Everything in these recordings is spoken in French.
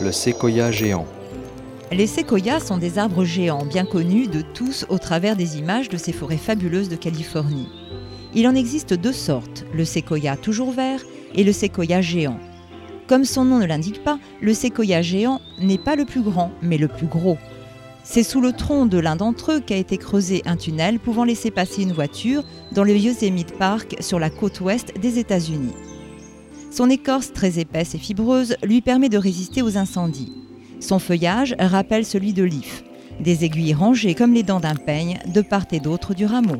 le séquoia géant. Les séquoias sont des arbres géants bien connus de tous au travers des images de ces forêts fabuleuses de Californie. Il en existe deux sortes, le séquoia toujours vert et le séquoia géant. Comme son nom ne l'indique pas, le séquoia géant n'est pas le plus grand, mais le plus gros. C'est sous le tronc de l'un d'entre eux qu'a été creusé un tunnel pouvant laisser passer une voiture dans le Yosemite Park sur la côte ouest des États-Unis. Son écorce très épaisse et fibreuse lui permet de résister aux incendies. Son feuillage rappelle celui de l'if, des aiguilles rangées comme les dents d'un peigne de part et d'autre du rameau.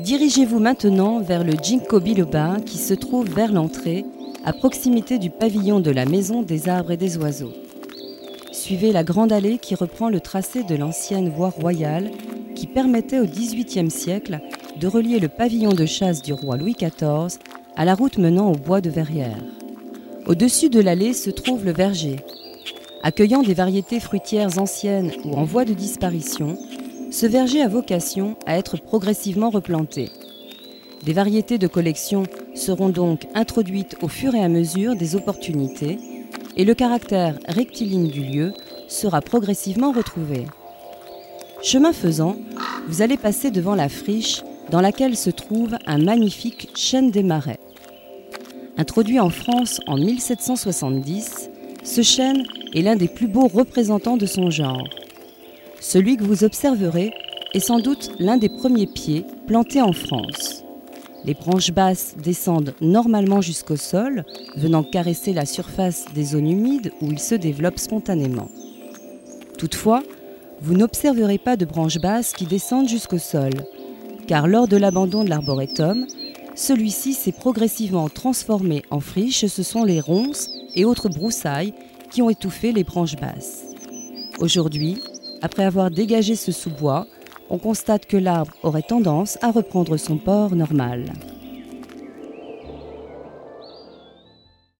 Dirigez-vous maintenant vers le Ginkgo biloba qui se trouve vers l'entrée, à proximité du pavillon de la Maison des arbres et des oiseaux. Suivez la grande allée qui reprend le tracé de l'ancienne voie royale qui permettait au XVIIIe siècle de relier le pavillon de chasse du roi Louis XIV à la route menant au bois de Verrières. Au-dessus de l'allée se trouve le verger. Accueillant des variétés fruitières anciennes ou en voie de disparition, ce verger a vocation à être progressivement replanté. Des variétés de collection seront donc introduites au fur et à mesure des opportunités et le caractère rectiligne du lieu sera progressivement retrouvé. Chemin faisant, vous allez passer devant la friche dans laquelle se trouve un magnifique chêne des marais. Introduit en France en 1770, ce chêne est l'un des plus beaux représentants de son genre. Celui que vous observerez est sans doute l'un des premiers pieds plantés en France. Les branches basses descendent normalement jusqu'au sol, venant caresser la surface des zones humides où ils se développent spontanément. Toutefois, vous n'observerez pas de branches basses qui descendent jusqu'au sol, car lors de l'abandon de l'arboretum, celui-ci s'est progressivement transformé en friche, ce sont les ronces et autres broussailles qui ont étouffé les branches basses. Aujourd'hui, après avoir dégagé ce sous-bois, on constate que l'arbre aurait tendance à reprendre son port normal.